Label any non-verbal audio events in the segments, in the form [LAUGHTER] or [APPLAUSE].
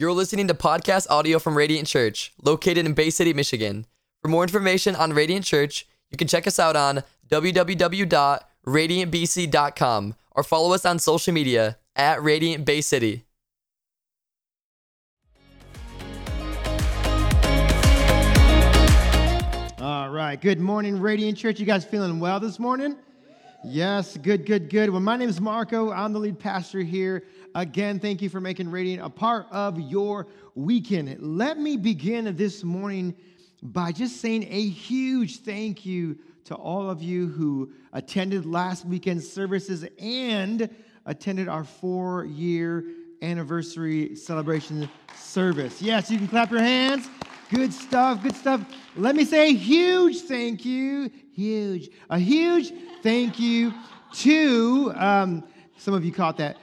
You're listening to podcast audio from Radiant Church, located in Bay City, Michigan. For more information on Radiant Church, you can check us out on www.radiantbc.com or follow us on social media at Radiant Bay City. All right. Good morning, Radiant Church. You guys feeling well this morning? Yes, good, good, good. Well, my name is Marco. I'm the lead pastor here. Again, thank you for making Radiant a part of your weekend. Let me begin this morning by just saying a huge thank you to all of you who attended last weekend's services and attended our four year anniversary celebration service. Yes, you can clap your hands. Good stuff, good stuff. Let me say a huge thank you, huge, a huge thank you to, um, some of you caught that,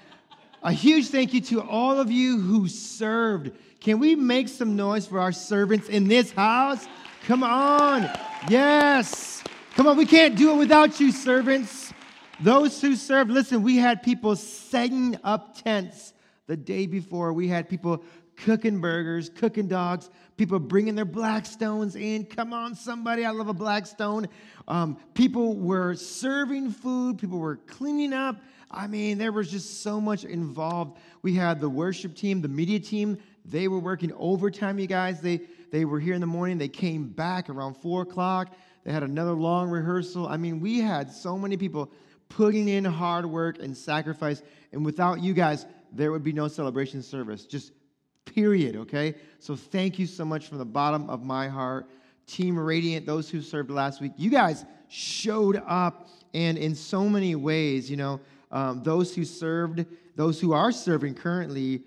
a huge thank you to all of you who served. Can we make some noise for our servants in this house? Come on. Yes. Come on, we can't do it without you, servants. Those who served, listen, we had people setting up tents the day before. We had people cooking burgers, cooking dogs, people bringing their Blackstones in. Come on, somebody, I love a Blackstone. Um, people were serving food, people were cleaning up. I mean, there was just so much involved. We had the worship team, the media team, they were working overtime, you guys. They, they were here in the morning, they came back around four o'clock. They had another long rehearsal. I mean, we had so many people putting in hard work and sacrifice. And without you guys, there would be no celebration service. Just period, okay? So thank you so much from the bottom of my heart. Team Radiant, those who served last week, you guys showed up, and in so many ways, you know, um, those who served, those who are serving currently,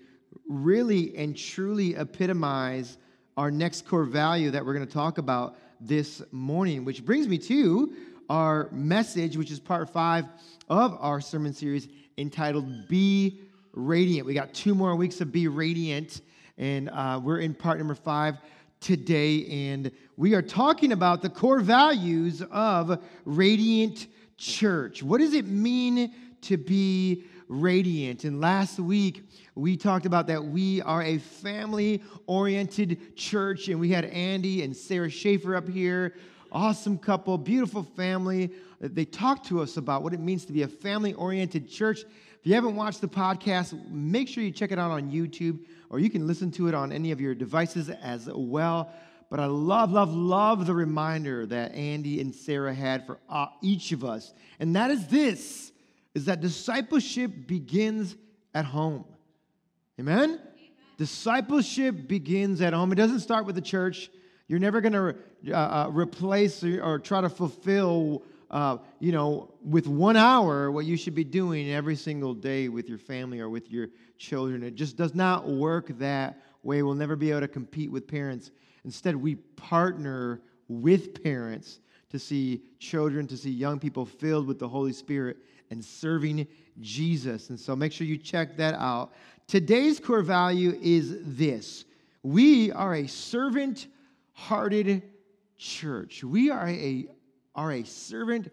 really and truly epitomize our next core value that we're going to talk about this morning, which brings me to our message, which is part five of our sermon series entitled Be Radiant. We got two more weeks of Be Radiant and uh, we're in part number five today, and we are talking about the core values of Radiant Church. What does it mean to be radiant? And last week, we talked about that we are a family oriented church, and we had Andy and Sarah Schaefer up here. Awesome couple, beautiful family. They talked to us about what it means to be a family oriented church. If you haven't watched the podcast, make sure you check it out on YouTube or you can listen to it on any of your devices as well. But I love, love, love the reminder that Andy and Sarah had for uh, each of us. And that is this is that discipleship begins at home. Amen? Amen. Discipleship begins at home. It doesn't start with the church. You're never going to uh, uh, replace or, or, try to fulfill, uh, you know, with one hour what you should be doing every single day with your family or with your children. It just does not work that way. We'll never be able to compete with parents. Instead, we partner with parents to see children, to see young people filled with the Holy Spirit and serving Jesus. And so make sure you check that out. Today's core value is this we are a servant hearted church. We are a, are a servant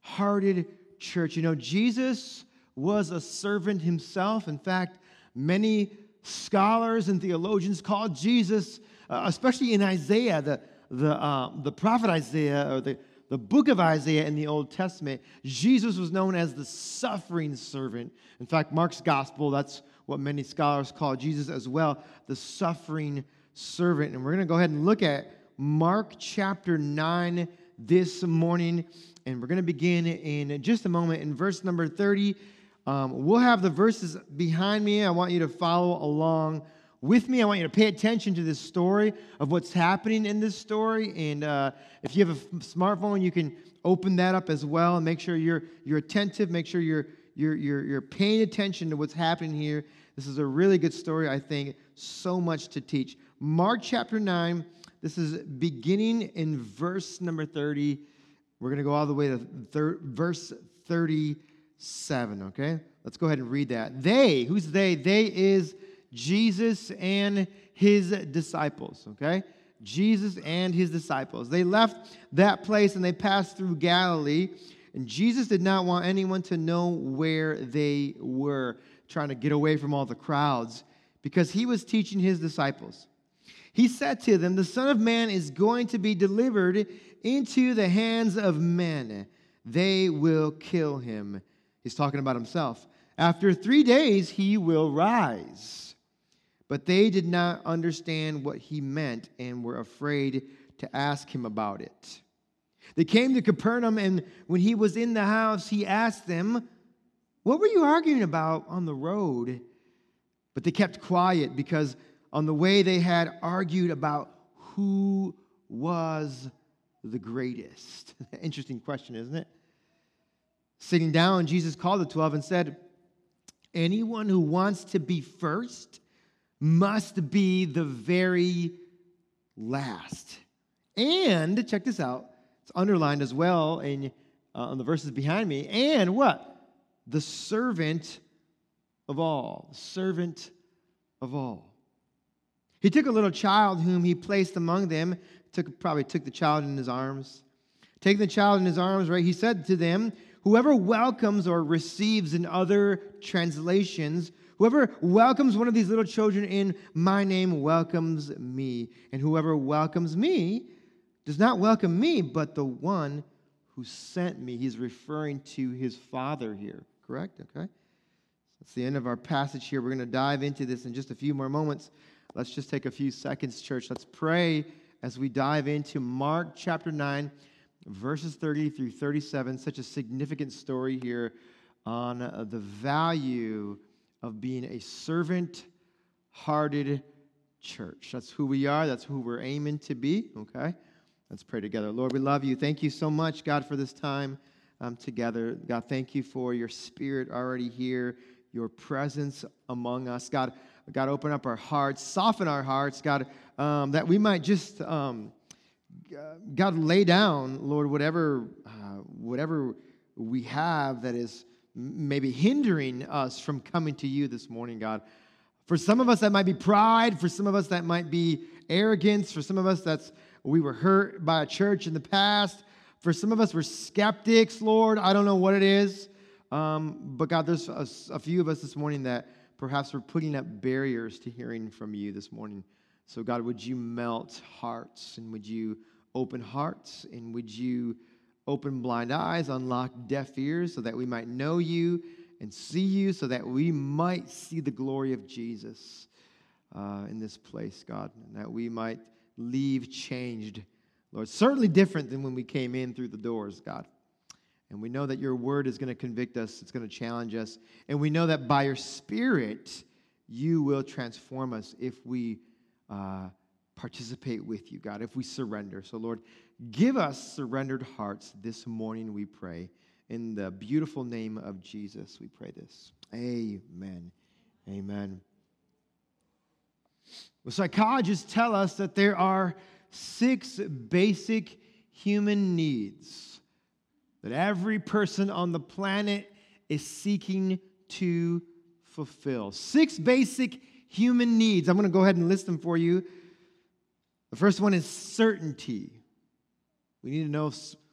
hearted church. You know, Jesus was a servant himself. In fact, Many scholars and theologians call Jesus, uh, especially in Isaiah, the, the, uh, the prophet Isaiah, or the, the book of Isaiah in the Old Testament, Jesus was known as the suffering servant. In fact, Mark's gospel, that's what many scholars call Jesus as well, the suffering servant. And we're going to go ahead and look at Mark chapter 9 this morning. And we're going to begin in just a moment in verse number 30 um, we'll have the verses behind me. I want you to follow along with me. I want you to pay attention to this story of what's happening in this story. And uh, if you have a smartphone, you can open that up as well and make sure you're, you're attentive. Make sure you're, you're, you're, you're paying attention to what's happening here. This is a really good story, I think. So much to teach. Mark chapter 9, this is beginning in verse number 30. We're going to go all the way to thir- verse 37, okay? Let's go ahead and read that. They, who's they? They is Jesus and his disciples, okay? Jesus and his disciples. They left that place and they passed through Galilee, and Jesus did not want anyone to know where they were, trying to get away from all the crowds because he was teaching his disciples. He said to them, The Son of Man is going to be delivered into the hands of men. They will kill him. He's talking about himself. After three days, he will rise. But they did not understand what he meant and were afraid to ask him about it. They came to Capernaum, and when he was in the house, he asked them, What were you arguing about on the road? But they kept quiet because on the way they had argued about who was the greatest. [LAUGHS] Interesting question, isn't it? Sitting down, Jesus called the 12 and said, Anyone who wants to be first must be the very last. And, check this out, it's underlined as well in, uh, on the verses behind me. And what? The servant of all. Servant of all. He took a little child whom he placed among them, took, probably took the child in his arms. Taking the child in his arms, right, he said to them, Whoever welcomes or receives in other translations, whoever welcomes one of these little children in my name welcomes me. And whoever welcomes me does not welcome me, but the one who sent me. He's referring to his father here, correct? Okay. That's the end of our passage here. We're going to dive into this in just a few more moments. Let's just take a few seconds, church. Let's pray as we dive into Mark chapter 9, verses 30 through 37. Such a significant story here on the value of being a servant hearted church. That's who we are, that's who we're aiming to be, okay? Let's pray together. Lord, we love you. Thank you so much, God, for this time um, together. God, thank you for your spirit already here, your presence among us. God, God, open up our hearts, soften our hearts, God, um, that we might just, um, God, lay down, Lord, whatever, uh, whatever we have that is maybe hindering us from coming to you this morning, God. For some of us, that might be pride. For some of us, that might be arrogance. For some of us, that's we were hurt by a church in the past. For some of us, we're skeptics, Lord. I don't know what it is. Um, but God, there's a, a few of us this morning that perhaps we're putting up barriers to hearing from you this morning. So, God, would you melt hearts and would you open hearts and would you open blind eyes, unlock deaf ears so that we might know you and see you, so that we might see the glory of Jesus uh, in this place, God, and that we might leave changed, Lord. Certainly different than when we came in through the doors, God. And we know that your word is going to convict us, it's going to challenge us. And we know that by your spirit, you will transform us if we uh, participate with you, God, if we surrender. So, Lord, give us surrendered hearts this morning, we pray. In the beautiful name of Jesus, we pray this. Amen. Amen. Well, psychologists tell us that there are six basic human needs that every person on the planet is seeking to fulfill. Six basic human needs. I'm going to go ahead and list them for you. The first one is certainty. We need to know,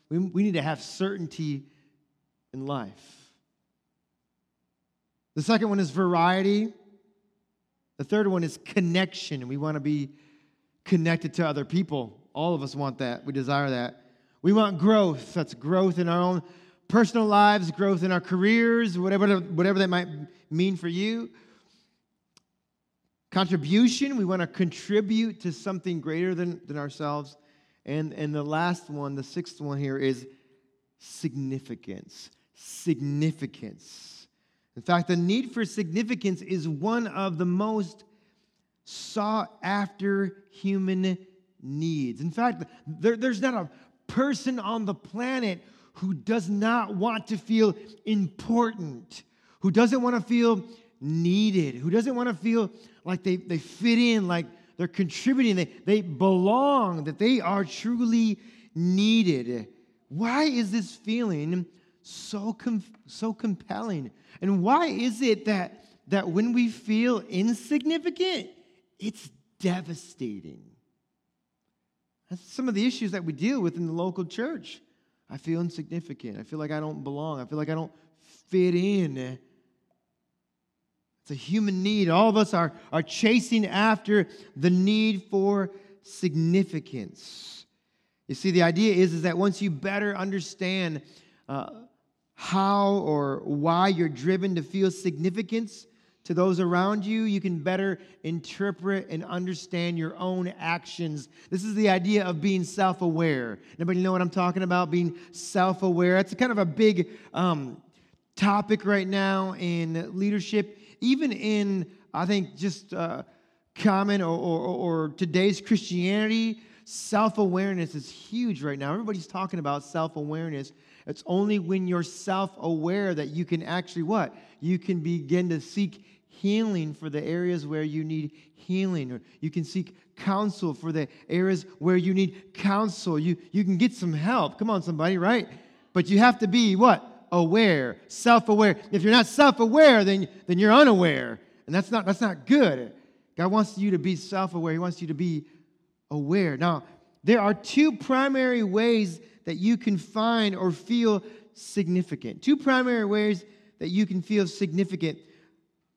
we, we need to have certainty in life. The second one is variety. The third one is connection. We want to be connected to other people. All of us want that. We desire that. We want growth. That's growth in our own personal lives, growth in our careers, whatever, whatever that might mean for you. Contribution, we want to contribute to something greater than, than ourselves. And, and the last one, the sixth one here, is significance. Significance. In fact, the need for significance is one of the most sought after human needs. In fact, there, there's not a person on the planet who does not want to feel important, who doesn't want to feel needed, who doesn't want to feel like they, they fit in, like they're contributing, they, they belong, that they are truly needed. Why is this feeling so, com- so compelling? And why is it that, that when we feel insignificant, it's devastating? That's some of the issues that we deal with in the local church. I feel insignificant. I feel like I don't belong. I feel like I don't fit in. It's a human need. All of us are, are chasing after the need for significance. You see, the idea is, is that once you better understand uh, how or why you're driven to feel significance to those around you, you can better interpret and understand your own actions. This is the idea of being self aware. Anybody know what I'm talking about? Being self aware. It's kind of a big um, topic right now in leadership, even in, I think, just uh, common or, or, or today's Christianity. Self awareness is huge right now. Everybody's talking about self awareness. It's only when you're self aware that you can actually what? You can begin to seek healing for the areas where you need healing, or you can seek counsel for the areas where you need counsel. You, you can get some help. Come on, somebody, right? But you have to be what? Aware, self aware. If you're not self aware, then, then you're unaware. And that's not, that's not good. God wants you to be self aware, He wants you to be aware. Now, there are two primary ways that you can find or feel significant. Two primary ways that you can feel significant.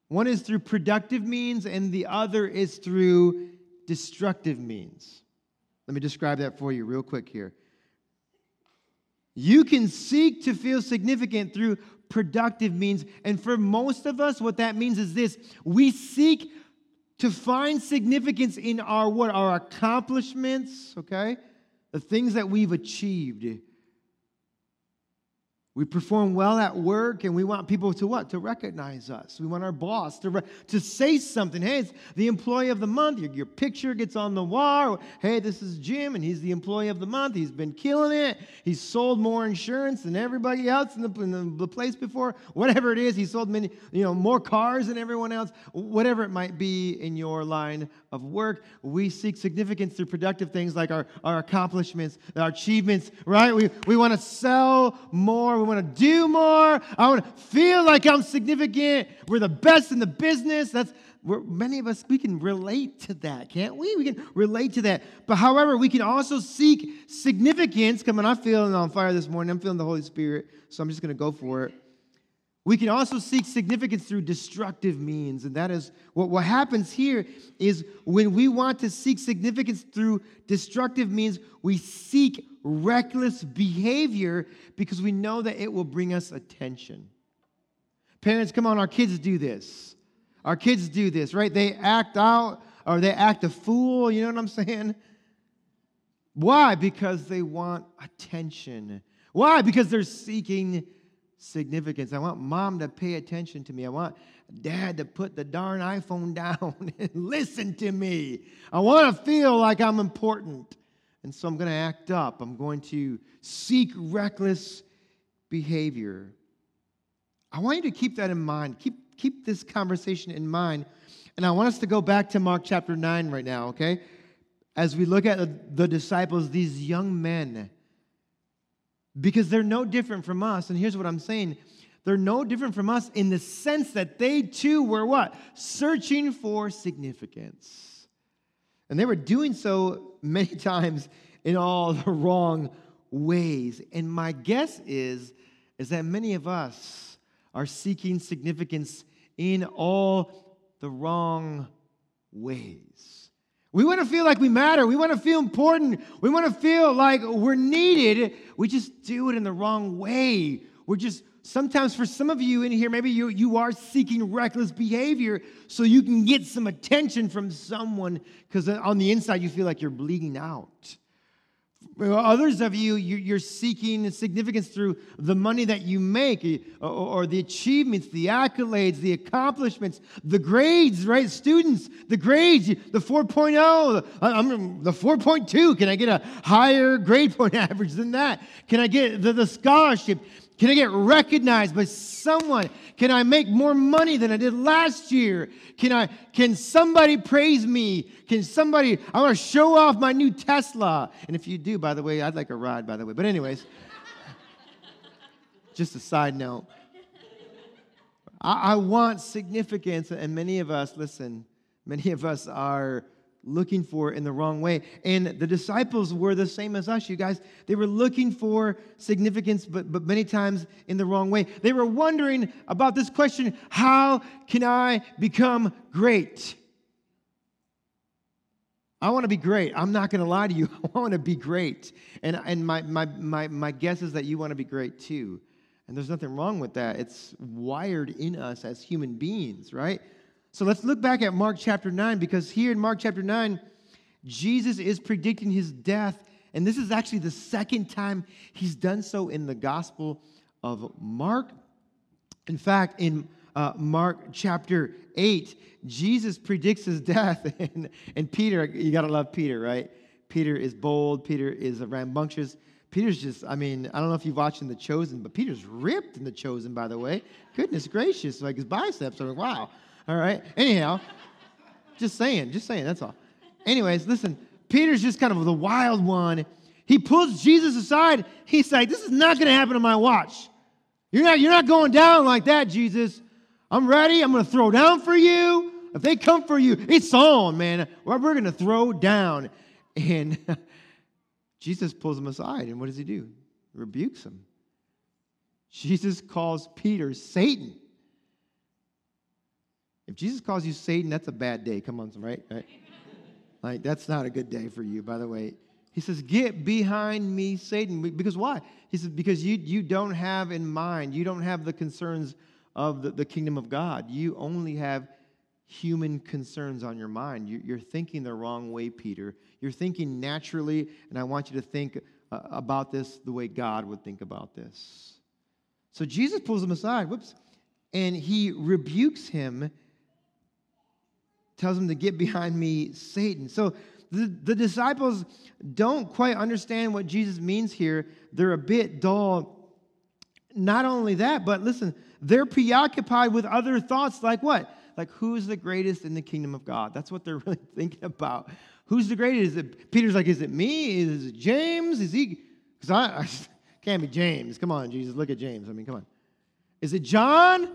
One is through productive means, and the other is through destructive means. Let me describe that for you real quick here. You can seek to feel significant through productive means. And for most of us, what that means is this we seek to find significance in our what? Our accomplishments, okay? The things that we've achieved. We perform well at work and we want people to what? To recognize us. We want our boss to, re- to say something. Hey, it's the employee of the month. Your, your picture gets on the wall. Hey, this is Jim and he's the employee of the month. He's been killing it. He's sold more insurance than everybody else in the, in the, the place before. Whatever it is, he sold many, you know, more cars than everyone else. Whatever it might be in your line of work, we seek significance through productive things like our, our accomplishments, our achievements, right? We, we want to sell more. We want to do more. I want to feel like I'm significant. We're the best in the business. That's where many of us we can relate to that, can't we? We can relate to that. But however, we can also seek significance. Come on, I'm feeling on fire this morning. I'm feeling the Holy Spirit, so I'm just going to go for it. We can also seek significance through destructive means. And that is what, what happens here is when we want to seek significance through destructive means, we seek reckless behavior because we know that it will bring us attention. Parents, come on, our kids do this. Our kids do this, right? They act out or they act a fool, you know what I'm saying? Why? Because they want attention. Why? Because they're seeking significance. I want mom to pay attention to me. I want dad to put the darn iPhone [LAUGHS] down and listen to me. I want to feel like I'm important. And so I'm going to act up. I'm going to seek reckless behavior. I want you to keep that in mind. Keep, keep this conversation in mind. And I want us to go back to Mark chapter 9 right now, okay? As we look at the, the disciples, these young men because they're no different from us. And here's what I'm saying they're no different from us in the sense that they too were what? Searching for significance. And they were doing so many [LAUGHS] times in all the wrong ways. And my guess is, is that many of us are seeking significance in all the wrong ways. We want to feel like we matter. We want to feel important. We want to feel like we're needed. We just do it in the wrong way. We're just, sometimes for some of you in here, maybe you, you are seeking reckless behavior so you can get some attention from someone because on the inside you feel like you're bleeding out. Others of you, you're seeking significance through the money that you make or the achievements, the accolades, the accomplishments, the grades, right? Students, the grades, the 4.0, I'm the 4.2. Can I get a higher grade point [LAUGHS] average than that? Can I get the, the scholarship? Can I get recognized by someone? Can I make more money than I did last year? Can I can somebody praise me? Can somebody I want to show off my new Tesla. And if you do, by the way, I'd like a ride, by the way. But anyways, [LAUGHS] just a side note. I, I want significance, and many of us, listen, many of us are looking for in the wrong way. And the disciples were the same as us, you guys. They were looking for significance, but, but many times in the wrong way. They were wondering about this question how can I become great? I want to be great. I'm not going to lie to you. [LAUGHS] I want to be great. And, and my, my, my, my guess is that you want to be great too. And there's nothing wrong with that. It's wired in us as human beings, right? So let's look back at Mark chapter 9 because here in Mark chapter 9, Jesus is predicting his death. And this is actually the second time he's done so in the Gospel of Mark. In fact, in uh, Mark chapter 8, Jesus predicts his death. [LAUGHS] And, and Peter, you got to love Peter, right? Peter is bold, Peter is rambunctious. Peter's just, I mean, I don't know if you've watched in The Chosen, but Peter's ripped in The Chosen, by the way. Goodness gracious, like his biceps are like, wow. All right. Anyhow, just saying, just saying, that's all. Anyways, listen, Peter's just kind of the wild one. He pulls Jesus aside. He's like, this is not going to happen on my watch. You're not, you're not going down like that, Jesus. I'm ready. I'm going to throw down for you. If they come for you, it's on, man. We're going to throw down. And [LAUGHS] Jesus pulls him aside, and what does he do? Rebukes him. Jesus calls Peter Satan. If Jesus calls you Satan, that's a bad day. Come on, right? right? Like, that's not a good day for you, by the way. He says, Get behind me, Satan. Because why? He says, Because you, you don't have in mind, you don't have the concerns of the, the kingdom of God. You only have human concerns on your mind. You, are thinking the wrong way, Peter. You're thinking naturally, and I want you to think uh, about this the way God would think about this. So Jesus pulls him aside, whoops, and he rebukes him, tells him to get behind me, Satan. So the, the disciples don't quite understand what Jesus means here. They're a bit dull. Not only that, but listen, they're preoccupied with other thoughts like what? Like, who's the greatest in the kingdom of God? That's what they're [LAUGHS] really thinking about. Who's the greatest? Is it Peter's like, is it me? Is it James? Is he? Because I, I [LAUGHS] can't be James. Come on, Jesus, look at James. I mean, come on. Is it John?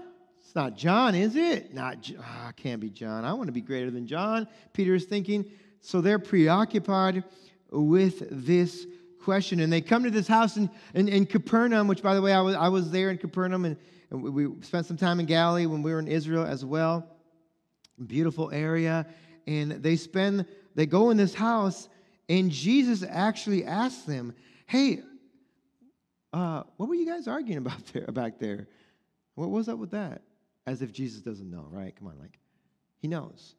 It's not John, is it? Not. Oh, can't be John. I want to be greater than John. Peter is thinking. So they're preoccupied with this question. And they come to this house in, in, in Capernaum, which, by the way, I was, I was there in Capernaum, and, and we, we spent some time in Galilee when we were in Israel as well. Beautiful area. And they spend, they go in this house, and Jesus actually asks them, Hey, uh, what were you guys arguing about there back there? What was up with that? As if Jesus doesn't know, right? Come on, like, he knows.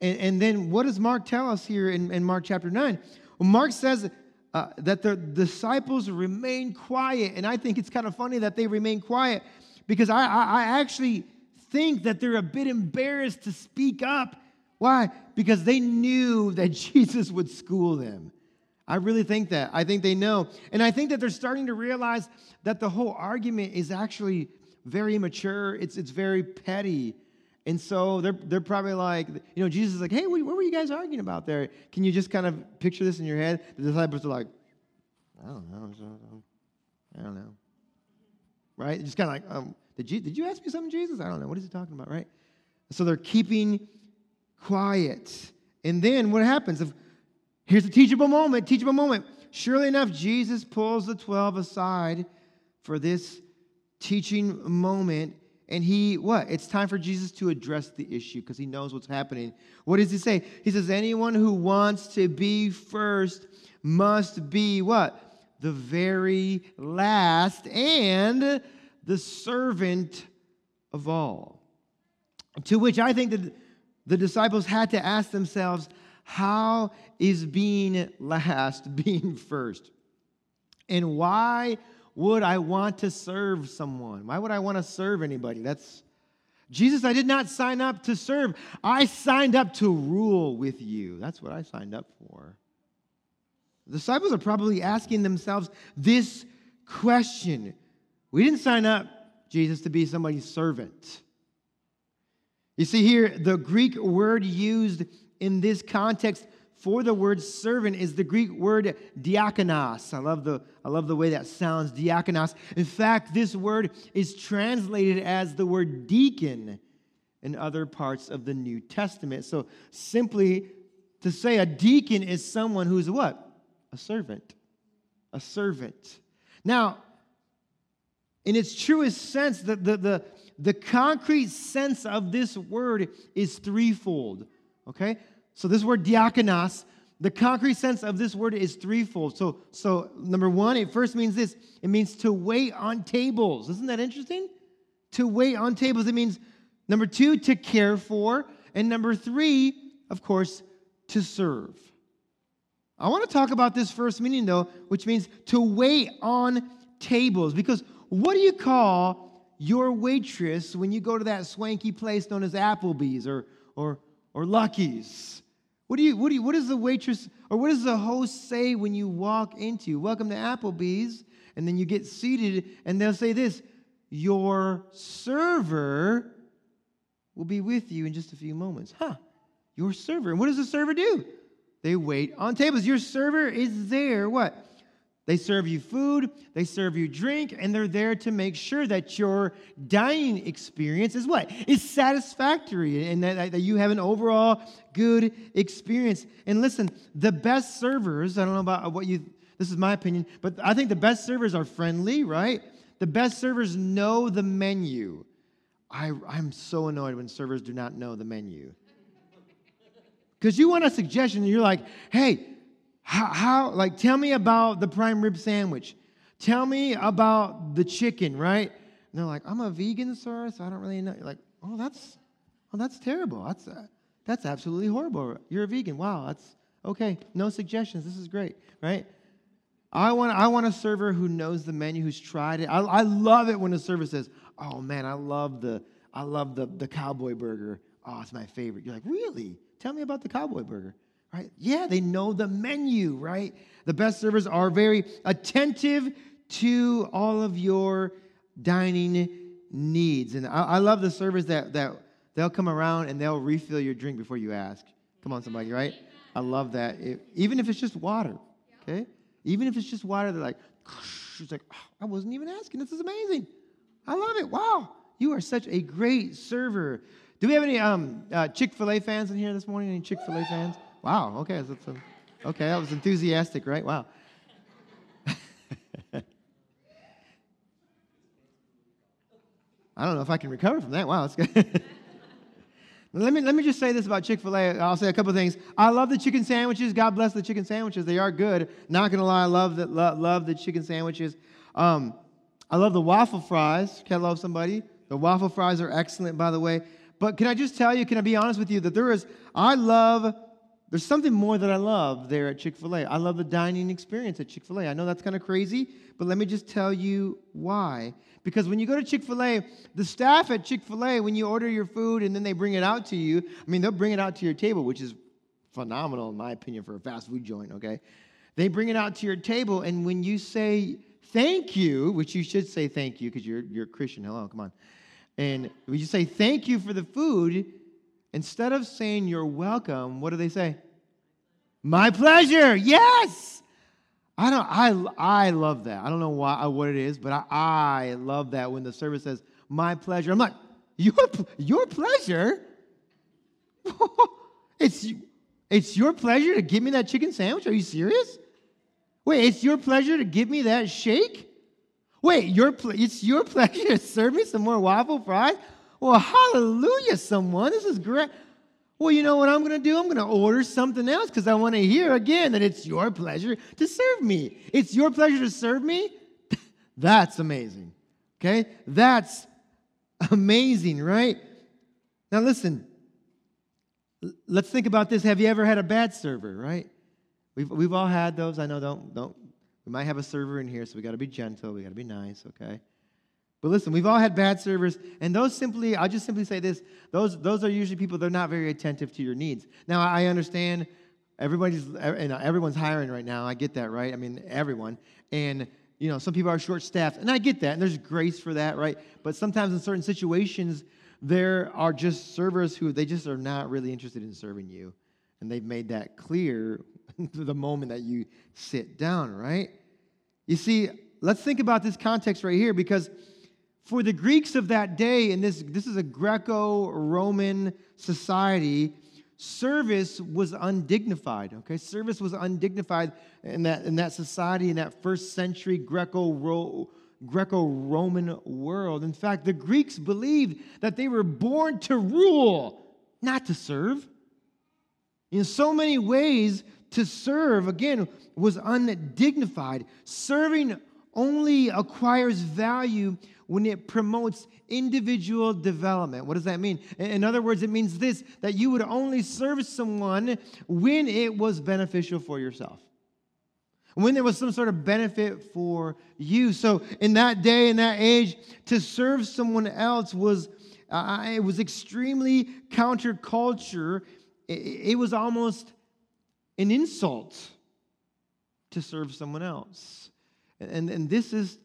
And, and then what does Mark tell us here in, in Mark chapter 9? Well, Mark says uh, that the disciples remain quiet. And I think it's kind of funny that they remain quiet because I, I, I actually think that they're a bit embarrassed to speak up. Why? Because they knew that [LAUGHS] Jesus would school them. I really think that. I think they know. And I think that they're starting to realize that the whole argument is actually very immature, it's, it's very petty. And so they're, they're probably like, you know, Jesus is like, hey, what, were you guys arguing about there? Can you just kind of picture this in your head? The disciples are like, I don't know. I don't know. Right? Just kind of like, um, did, you, did you ask me something, Jesus? I don't know. What is he talking about, right? So they're keeping quiet. And then what happens? If, here's a teachable moment, teachable moment. Surely enough, Jesus pulls the 12 aside for this teaching moment and he, what? It's time for Jesus to address the issue because he knows what's happening. What does he say? He says, Anyone who wants to be first must be what? The very last and the servant of all. To which I think that the disciples had to ask themselves, How is being last [LAUGHS] being first? And why would I want to serve someone? Why would I want to serve anybody? That's Jesus, I did not sign up to serve. I signed up to rule with you. That's what I signed up for. The disciples are probably asking themselves this question. We didn't sign up, Jesus, to be somebody's servant. You see here, the Greek word used in this context for the word servant is the Greek word diakonos. I love the, I love the way that sounds, diakonos. In fact, this word is translated as the word deacon in other parts of the New Testament. So simply to say a deacon is someone who's what? A servant. A servant. Now, in its truest sense, the, the, the, the concrete sense of this word is threefold. Okay? So this word diakonos, the concrete sense of this word is threefold. So, so number one, it first means this. It means to wait on tables. Isn't that interesting? To wait on tables. It means number two, to care for. And number three, of course, to serve. I want to talk about this first meaning, though, which means to wait on tables. Because what do you call your waitress when you go to that swanky place known as Applebee's or, or, or Lucky's? What do you, what do you, what does the waitress or what does the host say when you walk into? Welcome to Applebee's. And then you get seated and they'll say this Your server will be with you in just a few moments. Huh? Your server. And what does the server do? They wait on tables. Your server is there. What? They serve you food, they serve you drink, and they're there to make sure that your dining experience is what? Is satisfactory and that, that you have an overall good experience. And listen, the best servers, I don't know about what you, this is my opinion, but I think the best servers are friendly, right? The best servers know the menu. I, I'm so annoyed when servers do not know the menu. Because you want a suggestion, and you're like, hey, how, how, like, tell me about the prime rib sandwich. Tell me about the chicken, right? And they're like, I'm a vegan, sir, so I don't really know. You're like, oh, that's, oh, that's terrible. That's, uh, that's absolutely horrible. You're a vegan. Wow, that's okay. No suggestions. This is great, right? I want, I want a server who knows the menu, who's tried it. I, I love it when a server says, "Oh man, I love the, I love the, the cowboy burger. Oh, it's my favorite." You're like, "Really? Tell me about the cowboy burger." Right? Yeah, they know the menu, right? The best servers are very attentive to all of your dining needs. And I, I love the servers that, that they'll come around and they'll refill your drink before you ask. Come on, somebody, right? I love that. It, even if it's just water, okay? Even if it's just water, they're like, it's like, oh, I wasn't even asking. This is amazing. I love it. Wow. You are such a great server. Do we have any um, uh, Chick fil A fans in here this morning? Any Chick fil A fans? Wow, okay. That's a, okay, that was enthusiastic, right? Wow. [LAUGHS] I don't know if I can recover from that. Wow, that's good. [LAUGHS] let, me, let me just say this about Chick fil A. I'll say a couple things. I love the chicken sandwiches. God bless the chicken sandwiches. They are good. Not going to lie, I love the, lo- love the chicken sandwiches. Um, I love the waffle fries. Can I love somebody? The waffle fries are excellent, by the way. But can I just tell you, can I be honest with you, that there is, I love there's something more that I love there at Chick fil A. I love the dining experience at Chick fil A. I know that's kind of crazy, but let me just tell you why. Because when you go to Chick fil A, the staff at Chick fil A, when you order your food and then they bring it out to you, I mean, they'll bring it out to your table, which is phenomenal, in my opinion, for a fast food joint, okay? They bring it out to your table, and when you say thank you, which you should say thank you because you're, you're a Christian, hello, come on. And when you say thank you for the food, Instead of saying you're welcome, what do they say? My pleasure. Yes. I don't I I love that. I don't know why uh, what it is, but I, I love that when the service says my pleasure. I'm like, your your pleasure? [LAUGHS] it's it's your pleasure to give me that chicken sandwich? Are you serious? Wait, it's your pleasure to give me that shake? Wait, your it's your [LAUGHS] pleasure to serve me some more waffle fries? Well, hallelujah, someone. This is great. Well, you know what I'm going to do? I'm going to order something else because I want to hear again that it's your pleasure to serve me. It's your pleasure to serve me? [LAUGHS] That's amazing. Okay? That's amazing, right? Now, listen. Let's think about this. Have you ever had a bad server, right? We've, we've all had those. I know, don't, don't. We might have a server in here, so we got to be gentle. We got to be nice, okay? But listen, we've all had bad servers, and those simply, I'll just simply say this those, those are usually people, they're not very attentive to your needs. Now, I understand everybody's, and everyone's hiring right now. I get that, right? I mean, everyone. And, you know, some people are short staffed, and I get that, and there's grace for that, right? But sometimes in certain situations, there are just servers who they just are not really interested in serving you. And they've made that clear [LAUGHS] the moment that you sit down, right? You see, let's think about this context right here because for the Greeks of that day, and this, this is a Greco Roman society, service was undignified. Okay, service was undignified in that in that society in that first century Greco Greco Roman world. In fact, the Greeks believed that they were born to rule, not to serve. In so many ways, to serve, again, was undignified. Serving only acquires value when it promotes individual development. What does that mean? In other words, it means this that you would only serve someone when it was beneficial for yourself. When there was some sort of benefit for you. So, in that day, in that age, to serve someone else was, uh, it was extremely counterculture. It, it was almost an insult to serve someone else. And, and this is,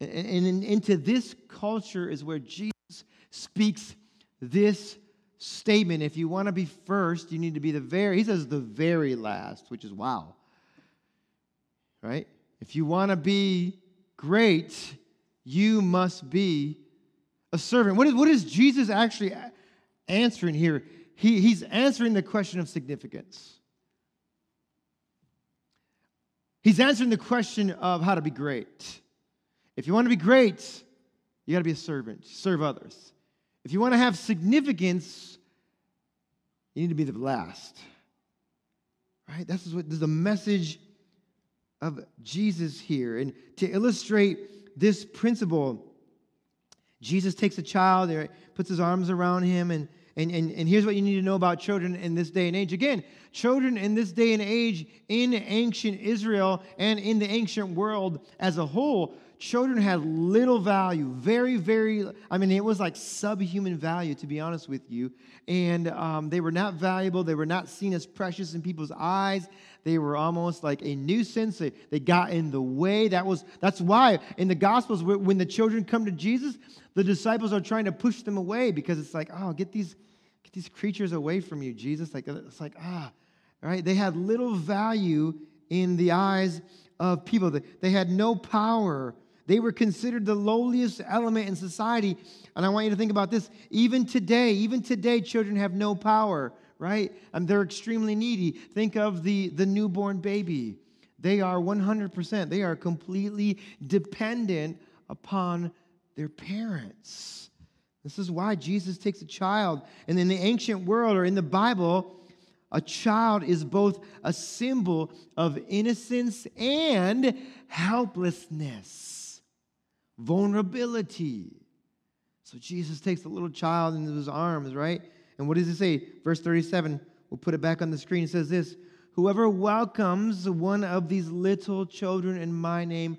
and into this culture is where Jesus speaks this statement. If you want to be first, you need to be the very, he says the very last, which is wow. Right? If you want to be great, you must be a servant. What is, what is Jesus actually answering here? He, he's answering the question of significance. He's answering the question of how to be great. If you want to be great, you got to be a servant, serve others. If you want to have significance, you need to be the last. Right? This is what this is the message of Jesus here. And to illustrate this principle, Jesus takes a child, puts his arms around him, and and, and, and here's what you need to know about children in this day and age. Again, children in this day and age in ancient Israel and in the ancient world as a whole, children had little value. Very, very, I mean, it was like subhuman value, to be honest with you. And um, they were not valuable. They were not seen as precious in people's eyes. They were almost like a nuisance. They, they got in the way. That was, that's why in the Gospels, when the children come to Jesus, the disciples are trying to push them away because it's like, oh, get these these creatures away from you, Jesus. Like it's like, ah, right? They had little value in the eyes of people. They had no power. They were considered the lowliest element in society. And I want you to think about this. Even today, even today, children have no power, right? And they're extremely needy. Think of the, the newborn baby. They are 100%, they are completely dependent upon their parents. This is why Jesus takes a child. And in the ancient world or in the Bible, a child is both a symbol of innocence and helplessness, vulnerability. So Jesus takes the little child into his arms, right? And what does it say? Verse 37, we'll put it back on the screen. It says this Whoever welcomes one of these little children in my name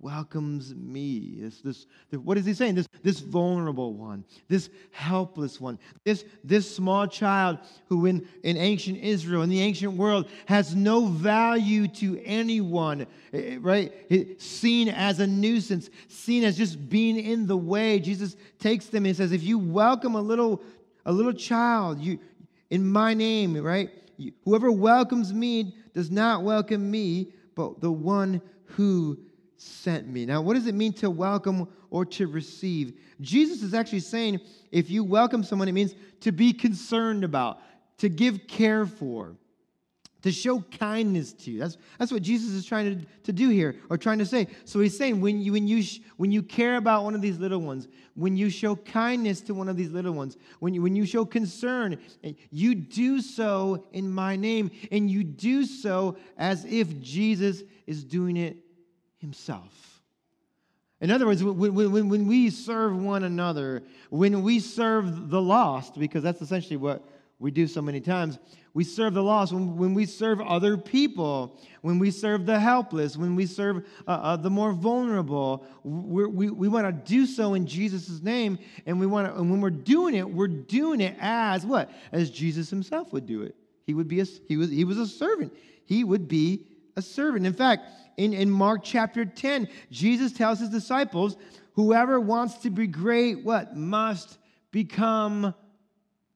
welcomes me. This, this, what is he saying? This, this vulnerable one, this helpless one, this, this small child who in, in ancient Israel, in the ancient world, has no value to anyone, eh, eh, right? Seen as a nuisance, seen as just being in the way. Jesus takes them and says, if you welcome a little, a little child, you, in my name, right? You, Whoever welcomes me does not welcome me, but the one who sent me. Now, what does it mean to welcome or to receive? Jesus is actually saying if you welcome someone, it means to be concerned about, to give care for, to show kindness to you. That's, that's what Jesus is trying to, to do here, or trying to say. So he's saying when you, when, you when you care about one of these little ones, when you show kindness to one of these little ones, when you, when you show concern, eh, you do so in my name, and you do so as if Jesus is doing it himself. In other words, when, when, when we serve one another, when we serve the lost, because that's essentially what we do so many times, we serve the lost, when, when we serve other people, when we serve the helpless, when we serve uh, uh, the more vulnerable, we we, we want to do so in Jesus' name. And, we wanna, and when we're doing it, we're doing it as what? As Jesus himself would do it. He, would be a, he, was, he was a servant. He would be a servant. In fact, in, in Mark chapter 10, Jesus tells his disciples, whoever wants to be great, what? Must become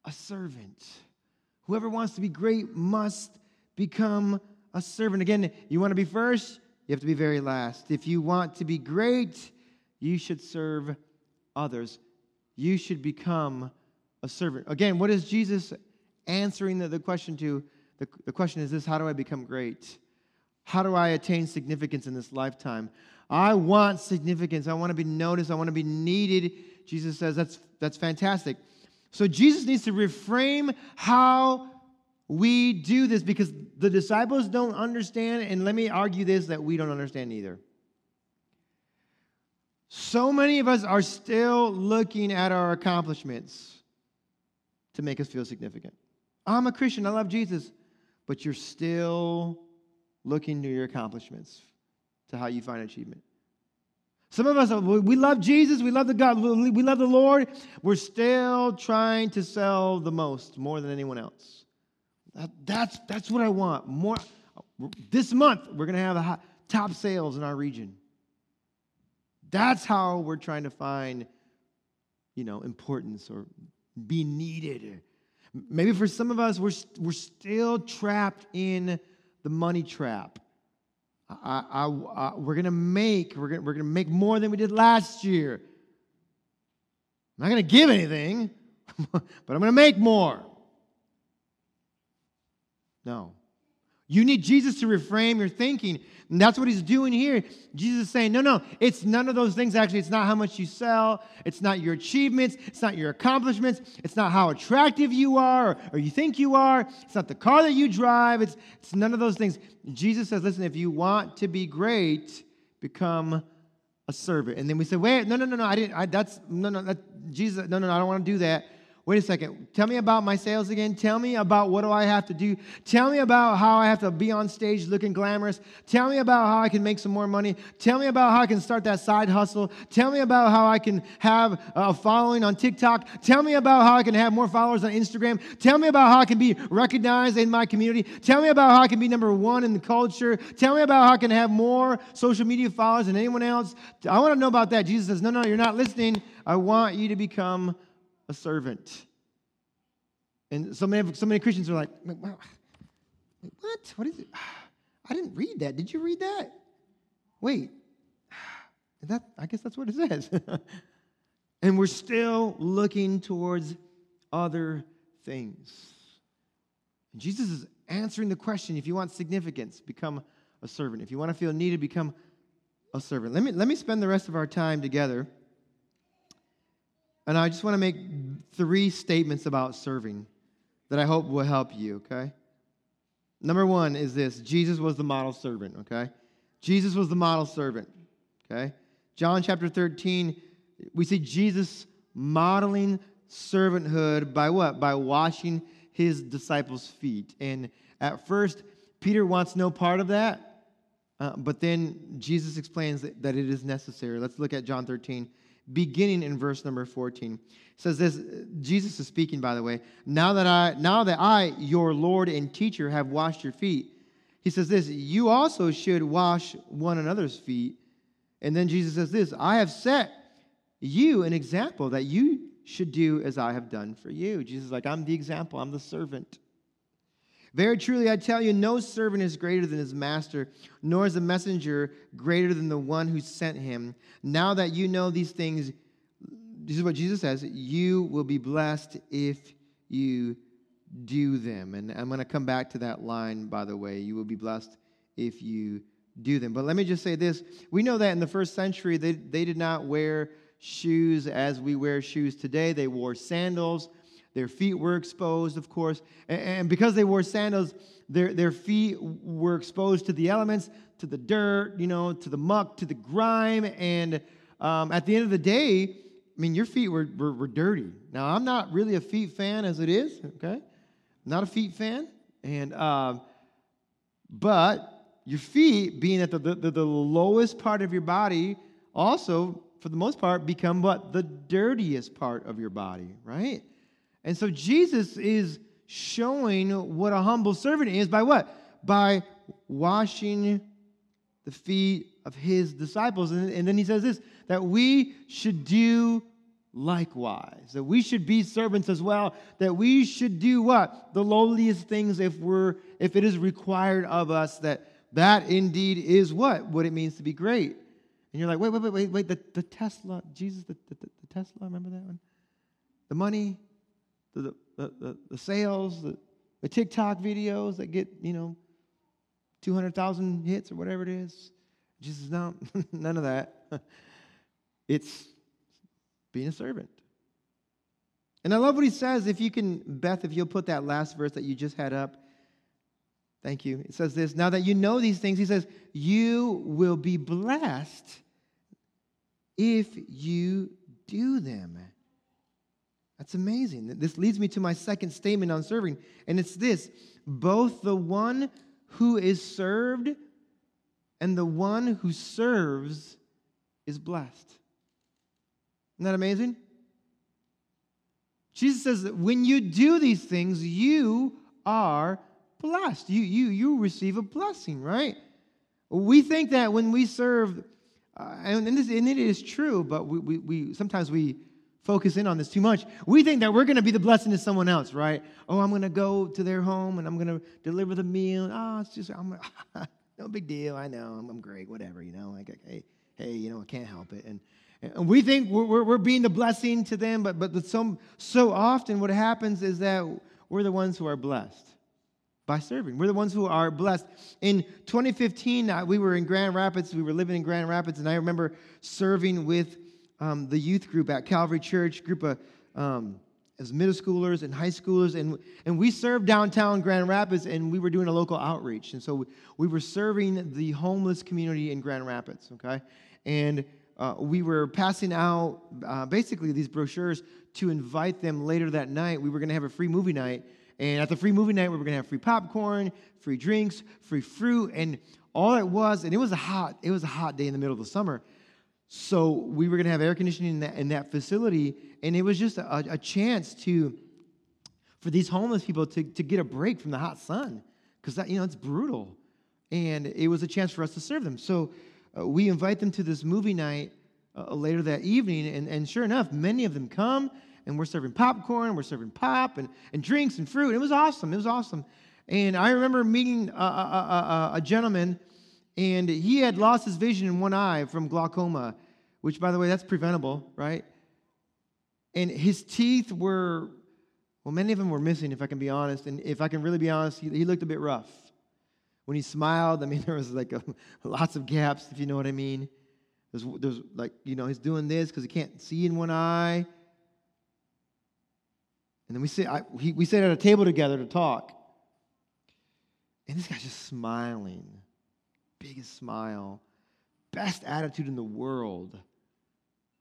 a servant. Whoever wants to be great must become a servant. Again, you want to be first, you have to be very last. If you want to be great, you should serve others. You should become a servant. Again, what is Jesus answering the, the question to the, the question is this how do I become great? How do I attain significance in this lifetime? I want significance. I want to be noticed. I want to be needed. Jesus says that's, that's fantastic. So Jesus needs to reframe how we do this because the disciples don't understand, and let me argue this that we don't understand either. So many of us are still looking at our accomplishments to make us feel significant. I'm a Christian, I love Jesus, but you're still looking to your accomplishments to how you find achievement. Some of us, we love Jesus, we love the God, we love the Lord. We're still trying to sell the most, more than anyone else. That, that's, that's what I want. More. This month, we're going to have the top sales in our region. That's how we're trying to find, you know, importance or be needed. Maybe for some of us, we're, we're still trapped in the money trap. I, I, I, we're going to make, we're going we're to make more than we did last year. I'm not going to give anything, [LAUGHS] but I'm going to make more. No. You need Jesus to reframe your thinking. And that's what he's doing here. Jesus is saying, no, no, it's none of those things actually. It's not how much you sell, it's not your achievements, it's not your accomplishments, it's not how attractive you are or, or you think you are, it's not the car that you drive, it's, it's none of those things. Jesus says, listen, if you want to be great, become a servant. And then we say, wait, no, no, no, no, I didn't, I, that's, no, no, that, Jesus, no, no, no, I don't want to do that. Wait a second. Tell me about my sales again. Tell me about what do I have to do. Tell me about how I have to be on stage looking glamorous. Tell me about how I can make some more money. Tell me about how I can start that side hustle. Tell me about how I can have a following on TikTok. Tell me about how I can have more followers on Instagram. Tell me about how I can be recognized in my community. Tell me about how I can be number one in the culture. Tell me about how I can have more social media followers than anyone else. I want to know about that. Jesus says, No, no, you're not listening. I want you to become a servant. And so many, so many Christians are like, what? What is it? [SIGHS] I didn't read that. Did you read that? Wait, [SIGHS] that, I guess that's what it says. [LAUGHS] and we're still looking towards other things. And Jesus is answering the question if you want significance, become a servant. If you want to feel needed, become a servant. Let me, let me spend the rest of our time together and I just want to make three statements about serving that I hope will help you, okay? Number one is this Jesus was the model servant, okay? Jesus was the model servant, okay? John chapter 13, we see Jesus modeling servanthood by what? By washing his disciples' feet. And at first, Peter wants no part of that, uh, but then Jesus explains that, that it is necessary. Let's look at John 13, beginning in verse number 14. It says this Jesus is speaking, by the way. Now that I, now that I, your Lord and teacher, have washed your feet, he says this, you also should wash one another's feet. And then Jesus says this, I have set you an example that you should do as I have done for you. Jesus is like, I'm the example, I'm the servant. Very truly, I tell you, no servant is greater than his master, nor is a messenger greater than the one who sent him. Now that you know these things, this is what Jesus says you will be blessed if you do them. And I'm going to come back to that line, by the way. You will be blessed if you do them. But let me just say this we know that in the first century, they, they did not wear shoes as we wear shoes today, they wore sandals. Their feet were exposed, of course. And because they wore sandals, their, their feet were exposed to the elements, to the dirt, you know, to the muck, to the grime. And um, at the end of the day, I mean, your feet were, were, were, dirty. Now, I'm not really a feet fan as it is, okay? Not a feet fan. And, uh, but your feet, being at the, the, the lowest part of your body, also, for the most part, become what? The dirtiest part of your body, right? And so Jesus is showing what a humble servant is by what? By washing the feet of his disciples. And, and then he says this that we should do likewise, that we should be servants as well, that we should do what? The lowliest things if we're if it is required of us, that that indeed is what? What it means to be great. And you're like, wait, wait, wait, wait, wait, the, the Tesla, Jesus, the, the, the Tesla, remember that one? The money, the, the, the, sales, the, the TikTok videos that get, you know, 200,000 hits or whatever it is. Jesus, no, [LAUGHS] none of that. [LAUGHS] It's being a servant. And I love what he says. If you can, Beth, if you'll put that last verse that you just had up. Thank you. It says this Now that you know these things, he says, you will be blessed if you do them. That's amazing. This leads me to my second statement on serving, and it's this both the one who is served and the one who serves is blessed. Isn't that amazing? Jesus says that when you do these things, you are blessed. You, you, you receive a blessing, right? We think that when we serve, uh, and, this, and it is true, but we, we, we sometimes we focus in on this too much. We think that we're going to be the blessing to someone else, right? Oh, I'm going to go to their home and I'm going to deliver the meal. Oh, it's just, I'm, [LAUGHS] no big deal. I know. I'm, I'm great. Whatever, you know. Like, hey, hey, you know, I can't help it. And and we think we're, we're being the blessing to them, but, but some, so often what happens is that we're the ones who are blessed by serving. We're the ones who are blessed. In 2015, uh, we were in Grand Rapids. We were living in Grand Rapids, and I remember serving with um, the youth group at Calvary Church, group of um, as middle schoolers and high schoolers, and, and we served downtown Grand Rapids, and we were doing a local outreach. And so we, we were serving the homeless community in Grand Rapids, okay? And uh, we were passing out uh, basically these brochures to invite them later that night. We were going to have a free movie night. And at the free movie night, we were going to have free popcorn, free drinks, free fruit. And all it was, and it was a hot, it was a hot day in the middle of the summer. So we were going to have air conditioning in that, in that facility. And it was just a, a chance to, for these homeless people to, to get a break from the hot sun. Because, you know, it's brutal. And it was a chance for us to serve them. So uh, we invite them to this movie night uh, later that evening, and, and sure enough, many of them come, and we're serving popcorn, we're serving pop and, and drinks and fruit. It was awesome. It was awesome. And I remember meeting a, a, a, a gentleman, and he had lost his vision in one eye from glaucoma, which, by the way, that's preventable, right? And his teeth were, well, many of them were missing, if I can be honest. And if I can really be honest, he, he looked a bit rough. When he smiled, I mean, [LAUGHS] there was like a, lots of gaps, if you know what I mean. There's, there's like, you know, he's doing this because he can't see in one eye. And then we sit, I, he, we sit at a table together to talk. And this guy's just smiling. Biggest smile. Best attitude in the world.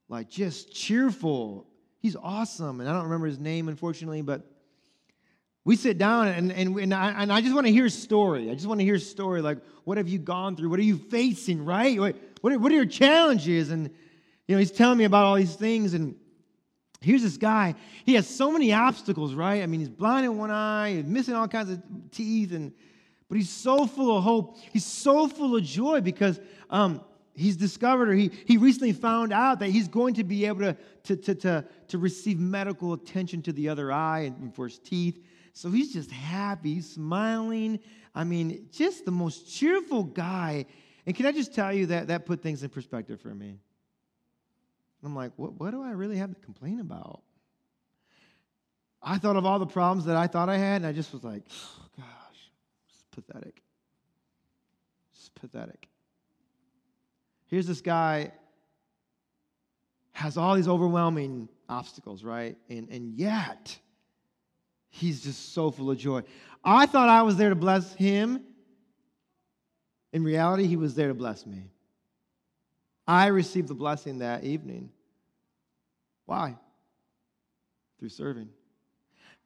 Like just cheerful. He's awesome. And I don't remember his name, unfortunately, but we sit down and, and, and, I, and I just want to hear a story. I just want to hear a story like, what have you gone through? What are you facing, right? What, what, are, what are your challenges? And, you know, he's telling me about all these things. And here's this guy. He has so many obstacles, right? I mean, he's blind in one eye, he's missing all kinds of teeth. And, but he's so full of hope. He's so full of joy because um, he's discovered or he, he recently found out that he's going to be able to, to, to, to, to receive medical attention to the other eye and for his teeth. So he's just happy, smiling. I mean, just the most cheerful guy. And can I just tell you that that put things in perspective for me? I'm like, what, what do I really have to complain about? I thought of all the problems that I thought I had, and I just was like, oh, it's pathetic. It's pathetic. Here's this guy has all these overwhelming obstacles, right? And, and yet, He's just so full of joy. I thought I was there to bless him. In reality, he was there to bless me. I received the blessing that evening. Why? Through serving.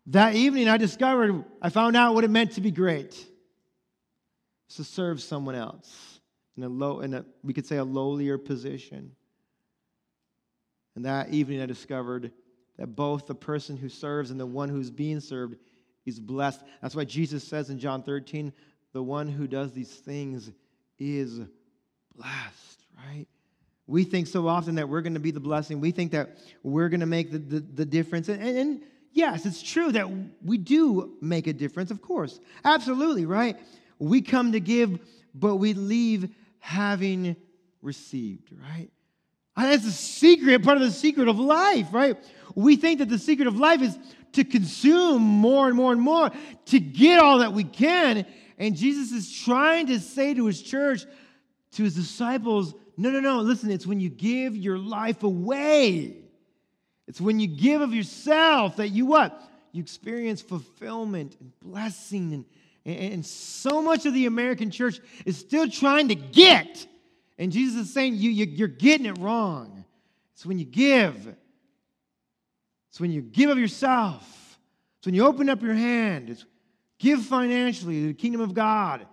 That evening, I discovered, I found out what it meant to be great. To serve someone else in a low, in a, we could say a lowlier position. And that evening, I discovered that both the person who serves and the one who's being served is blessed. That's why Jesus says in John 13, the one who does these things is blessed, right? We think so often that we're going to be the blessing. We think that we're going to make the, the, the difference. And, and, and yes, it's true that we do make a difference, of course. Absolutely, right? We come to give, but we leave having received, right? That's the secret, part of the secret of life, right? We think that the secret of life is to consume more and more and more, to get all that we can. And Jesus is trying to say to his church, to his disciples, no, no, no, listen, it's when you give your life away. It's when you give of yourself that you what? You experience fulfillment and blessing. And, and so much of the American church is still trying to get. And Jesus is saying, you, you, you're getting it wrong. It's when you give. It's when you give of yourself. It's when you open up your hand. It's give financially to the kingdom of God.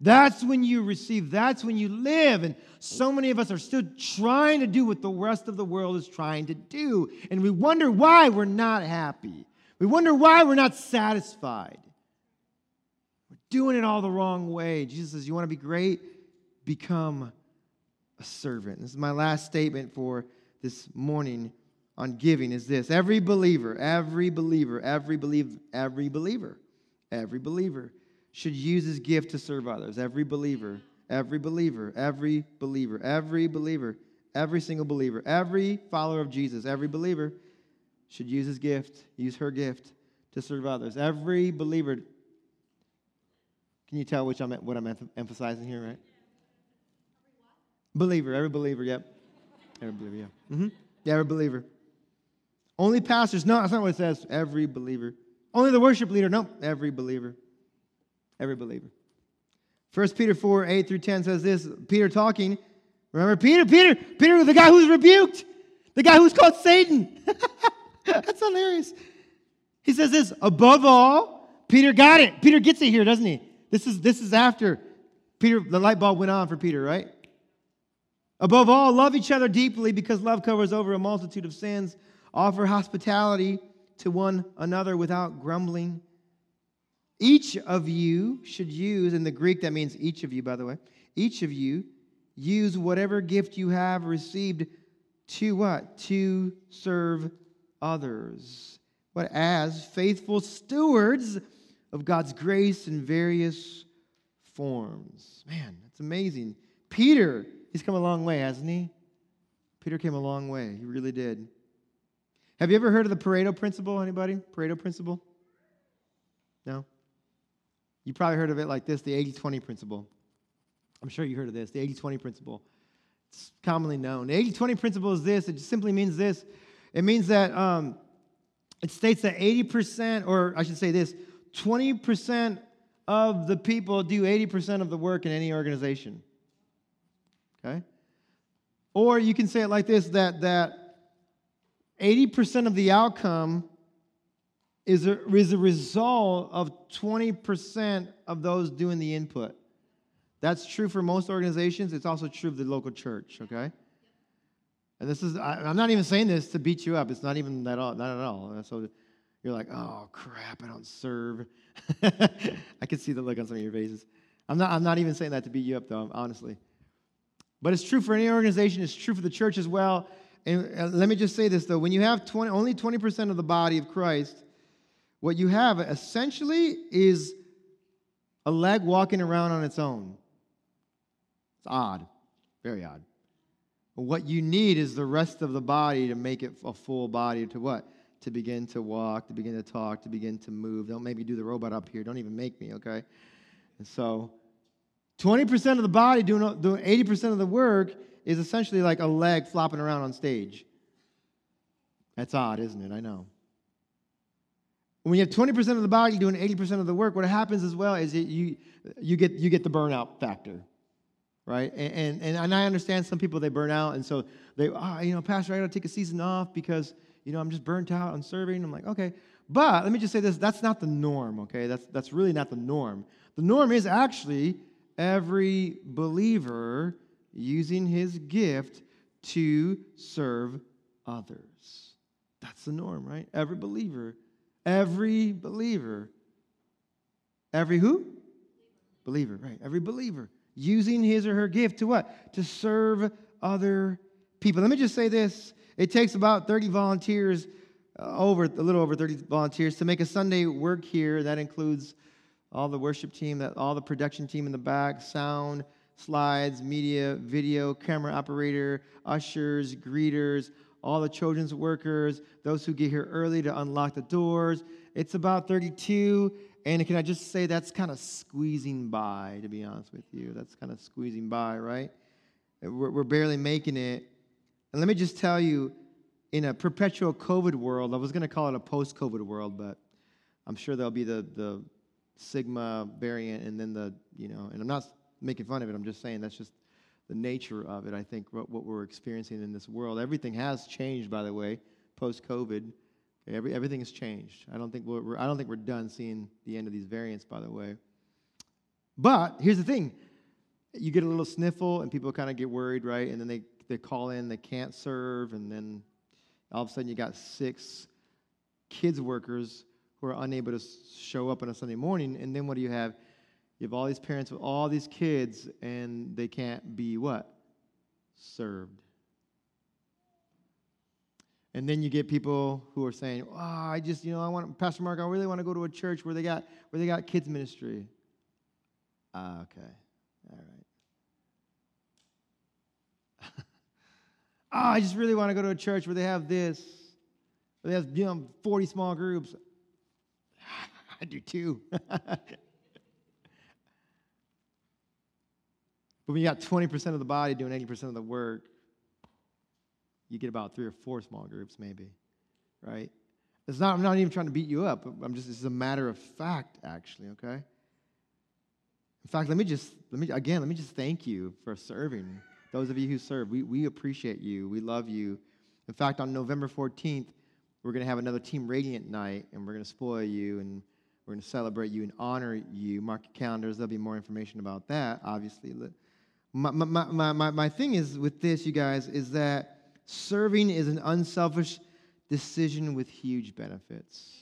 That's when you receive. That's when you live. And so many of us are still trying to do what the rest of the world is trying to do. And we wonder why we're not happy. We wonder why we're not satisfied. Doing it all the wrong way. Jesus says, You want to be great? Become a servant. This is my last statement for this morning on giving is this. Every believer, every believer, every believer, every believer, every believer should use his gift to serve others. Every believer, every believer, every believer, every believer, every single believer, every follower of Jesus, every believer should use his gift, use her gift to serve others. Every believer. Can you tell which I'm what I'm emphasizing here, right? Believer, every believer, yep. Every believer, yeah. Mm-hmm. Yeah, every believer. Only pastors, no, that's not what it says. Every believer. Only the worship leader, no, every believer. Every believer. 1 Peter 4, 8 through 10 says this. Peter talking. Remember Peter? Peter, Peter, the guy who's rebuked, the guy who's called Satan. [LAUGHS] That's hilarious. He says this, above all, Peter got it. Peter gets it here, doesn't he? This is this is after Peter, the light bulb went on for Peter, right? Above all, love each other deeply because love covers over a multitude of sins. Offer hospitality to one another without grumbling. Each of you should use, in the Greek, that means each of you, by the way, each of you use whatever gift you have received to what? To serve others. But As faithful stewards of God's grace in various forms. Man, that's amazing. Peter He's come a long way, hasn't he? Peter came a long way. He really did. Have you ever heard of the Pareto principle? Anybody? Pareto principle? No? You probably heard of it like this the 80 20 principle. I'm sure you heard of this the 80 20 principle. It's commonly known. The 80 20 principle is this it simply means this it means that um, it states that 80%, or I should say this, 20% of the people do 80% of the work in any organization. Okay? Or you can say it like this that, that 80% of the outcome is a, is a result of 20% of those doing the input. That's true for most organizations. It's also true of the local church, okay? And this is, I, am not even saying this to beat you up. It's not even that all, not at all. So you're like, oh crap, I don't serve. [LAUGHS] I can see the look on some of your faces. I'm not, I'm not even saying that to beat you up, though, honestly. But it's true for any organization, it's true for the church as well. And let me just say this though when you have 20, only 20% of the body of Christ, what you have essentially is a leg walking around on its own. It's odd, very odd. But what you need is the rest of the body to make it a full body to what? To begin to walk, to begin to talk, to begin to move. Don't maybe do the robot up here. Don't even make me, okay? And so 20% of the body doing, doing 80% of the work is essentially like a leg flopping around on stage. That's odd, isn't it? I know. When you have 20% of the body doing 80% of the work, what happens as well is you, you, get, you get the burnout factor, right? And, and, and I understand some people, they burn out, and so they, oh, you know, Pastor, I got to take a season off because, you know, I'm just burnt out on serving. I'm like, okay. But let me just say this that's not the norm, okay? That's, that's really not the norm. The norm is actually every believer using his gift to serve others. That's the norm, right? Every believer. Every believer. Every who? Believer, right? Every believer using his or her gift to what? To serve other people. Let me just say this. It takes about 30 volunteers, uh, over a little over 30 volunteers, to make a Sunday work here. That includes all the worship team, that all the production team in the back, sound, slides, media, video, camera operator, ushers, greeters, all the children's workers, those who get here early to unlock the doors. It's about 32. And can I just say that's kind of squeezing by, to be honest with you? That's kind of squeezing by, right? We're, we're barely making it. And let me just tell you, in a perpetual COVID world, I was going to call it a post COVID world, but I'm sure there'll be the, the Sigma variant and then the, you know, and I'm not making fun of it, I'm just saying that's just the nature of it, I think, what, what we're experiencing in this world. Everything has changed, by the way, post COVID. Every, everything has changed. I don't think we're, we're, I don't think we're done seeing the end of these variants, by the way. But here's the thing: you get a little sniffle, and people kind of get worried, right? And then they they call in, they can't serve, and then all of a sudden you got six kids workers who are unable to show up on a Sunday morning, and then what do you have? You have all these parents with all these kids, and they can't be what? Served. And then you get people who are saying, "Oh, I just, you know, I want Pastor Mark. I really want to go to a church where they got where they got kids ministry." Ah, okay, all right. Oh, I just really want to go to a church where they have this, where they have you know forty small groups. [LAUGHS] I do too. [LAUGHS] but when you got twenty percent of the body doing eighty percent of the work, you get about three or four small groups, maybe, right? It's not, I'm not even trying to beat you up. I'm just, this is a matter of fact, actually, okay? In fact, let me just, let me, again, let me just thank you for serving. Those of you who serve, we, we appreciate you. We love you. In fact, on November 14th, we're going to have another Team Radiant night, and we're going to spoil you, and we're going to celebrate you and honor you. Mark your calendars. There'll be more information about that, obviously. My, my, my, my, my thing is with this, you guys, is that Serving is an unselfish decision with huge benefits.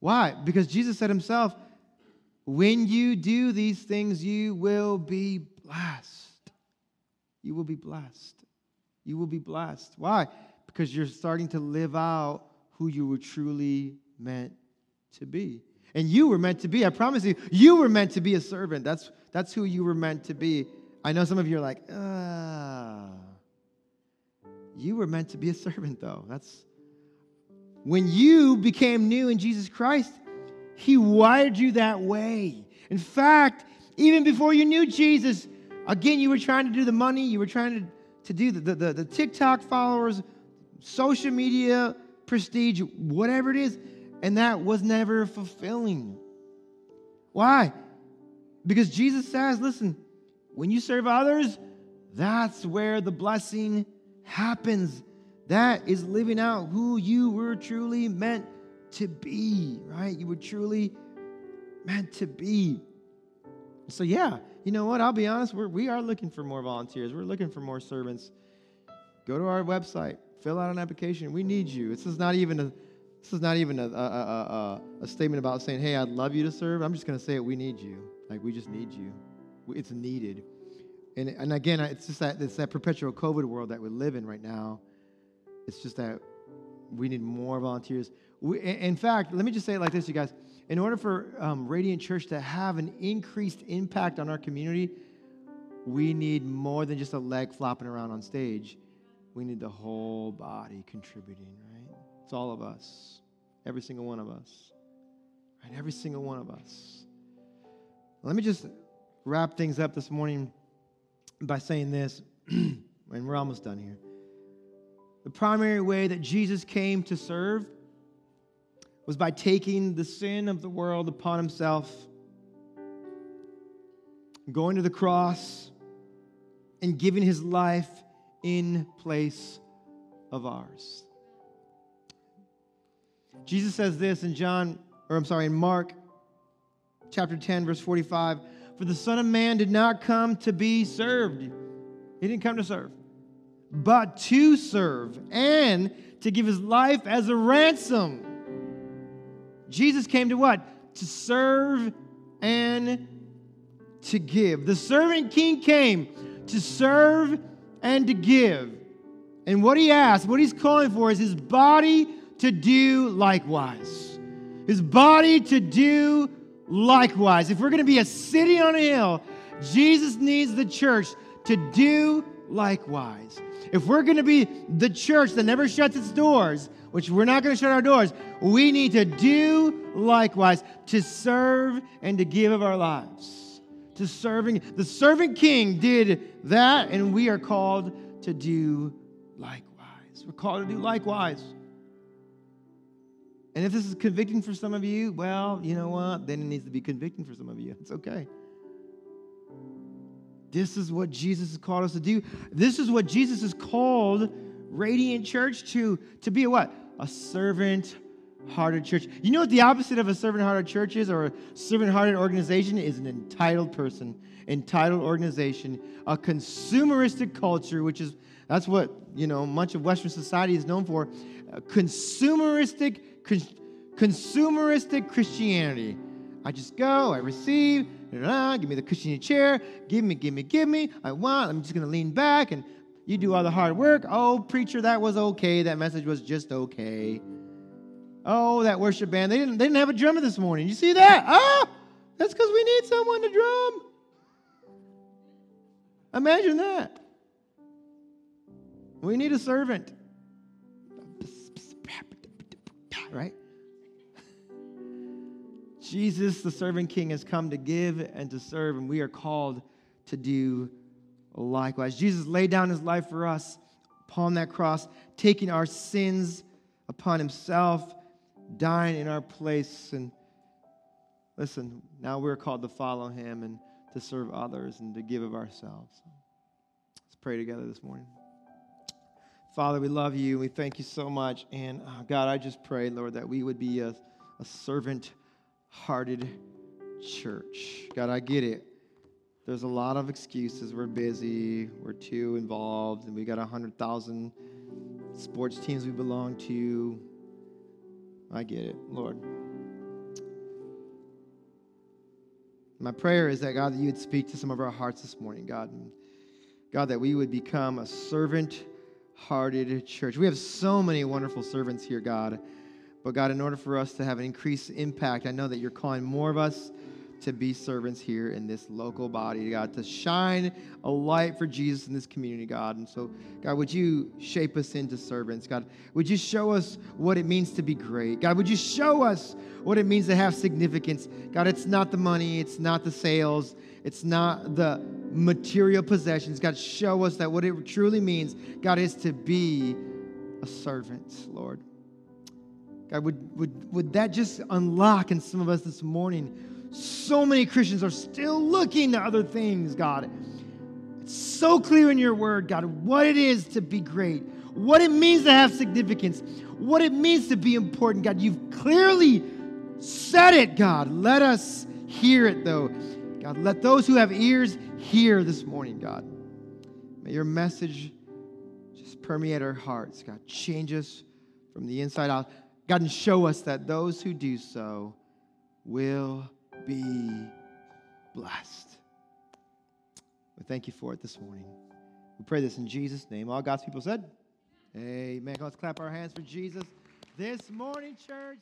Why? Because Jesus said himself, when you do these things, you will be blessed. You will be blessed. You will be blessed. Why? Because you're starting to live out who you were truly meant to be. And you were meant to be, I promise you, you were meant to be a servant. That's, that's who you were meant to be. I know some of you are like, ah. You were meant to be a servant, though. That's when you became new in Jesus Christ, He wired you that way. In fact, even before you knew Jesus, again, you were trying to do the money, you were trying to, to do the, the, the TikTok followers, social media, prestige, whatever it is, and that was never fulfilling. Why? Because Jesus says, listen, when you serve others, that's where the blessing happens. That is living out who you were truly meant to be, right? You were truly meant to be. So, yeah, you know what? I'll be honest, we're, we are looking for more volunteers. We're looking for more servants. Go to our website, fill out an application. We need you. This is not even a this is not even a, a, a, a statement about saying, hey, I'd love you to serve. I'm just going to say it. We need you. Like, we just need you. It's needed. And, and again, it's just that it's that perpetual COVID world that we live in right now. It's just that we need more volunteers. We, in fact, let me just say it like this, you guys. In order for um, Radiant Church to have an increased impact on our community, we need more than just a leg flopping around on stage. We need the whole body contributing, right? It's all of us, every single one of us, right? Every single one of us. Let me just wrap things up this morning by saying this, [CLEARS THROAT] and we're almost done here. The primary way that Jesus came to serve was by taking the sin of the world upon himself, going to the cross, and giving his life in place of ours. Jesus says this in John, or I'm sorry, in Mark chapter 10, verse 45 for the Son of Man did not come to be served. He didn't come to serve, but to serve and to give his life as a ransom. Jesus came to what? To serve and to give. The servant king came to serve and to give. And what he asked, what he's calling for is his body to do likewise. His body to do likewise. If we're going to be a city on a hill, Jesus needs the church to do likewise. If we're going to be the church that never shuts its doors, which we're not going to shut our doors, we need to do likewise to serve and to give of our lives. To serving. The servant king did that, and we are called to do likewise. We're called to do likewise. And if this is convicting for some of you, well, you know what? Then it needs to be convicting for some of you. It's okay. This is what Jesus has called us to do. This is what Jesus has called Radiant Church to, to be a what? A servant hearted church. You know what the opposite of a servant hearted church is or a servant hearted organization is an entitled person, entitled organization, a consumeristic culture, which is that's what, you know, much of Western society is known for. consumeristic con- consumeristic Christianity. I just go, I receive, give me the cushiony chair, give me, give me, give me. I want, I'm just to lean back and you do all the hard work. Oh, preacher, that was okay. That message was just okay. Oh, that worship band, they didn't, they didn't have a drummer this morning. You see that? Oh, that's because we need someone to drum. Imagine that. We need a servant. Right? Jesus, the servant king, has come to give and to serve, and we are called to do likewise. Jesus laid down his life for us upon that cross, taking our sins upon himself, dying in our place. And listen, now we're called to follow him and to serve others and to give of ourselves. Let's pray together this morning. Father, we love you. We thank you so much. And uh, God, I just pray, Lord, that we would be a, a servant hearted church. God, I get it. There's a lot of excuses. We're busy, we're too involved, and we got 100,000 sports teams we belong to. I get it, Lord. My prayer is that, God, that you would speak to some of our hearts this morning, God. God, that we would become a servant hearted church. We have so many wonderful servants here, God. But God, in order for us to have an increased impact, I know that you're calling more of us to be servants here in this local body, God, to shine a light for Jesus in this community, God. And so, God, would you shape us into servants? God, would you show us what it means to be great? God, would you show us what it means to have significance? God, it's not the money, it's not the sales, it's not the material possessions. God, show us that what it truly means, God, is to be a servant, Lord. God, would, would, would that just unlock in some of us this morning? So many Christians are still looking to other things, God. It's so clear in your word, God, what it is to be great, what it means to have significance, what it means to be important, God. You've clearly said it, God. Let us hear it, though. God, let those who have ears hear this morning, God. May your message just permeate our hearts, God. Change us from the inside out. God, and show us that those who do so will be blessed. We thank you for it this morning. We pray this in Jesus' name. All God's people said, Amen. Let's clap our hands for Jesus this morning, church.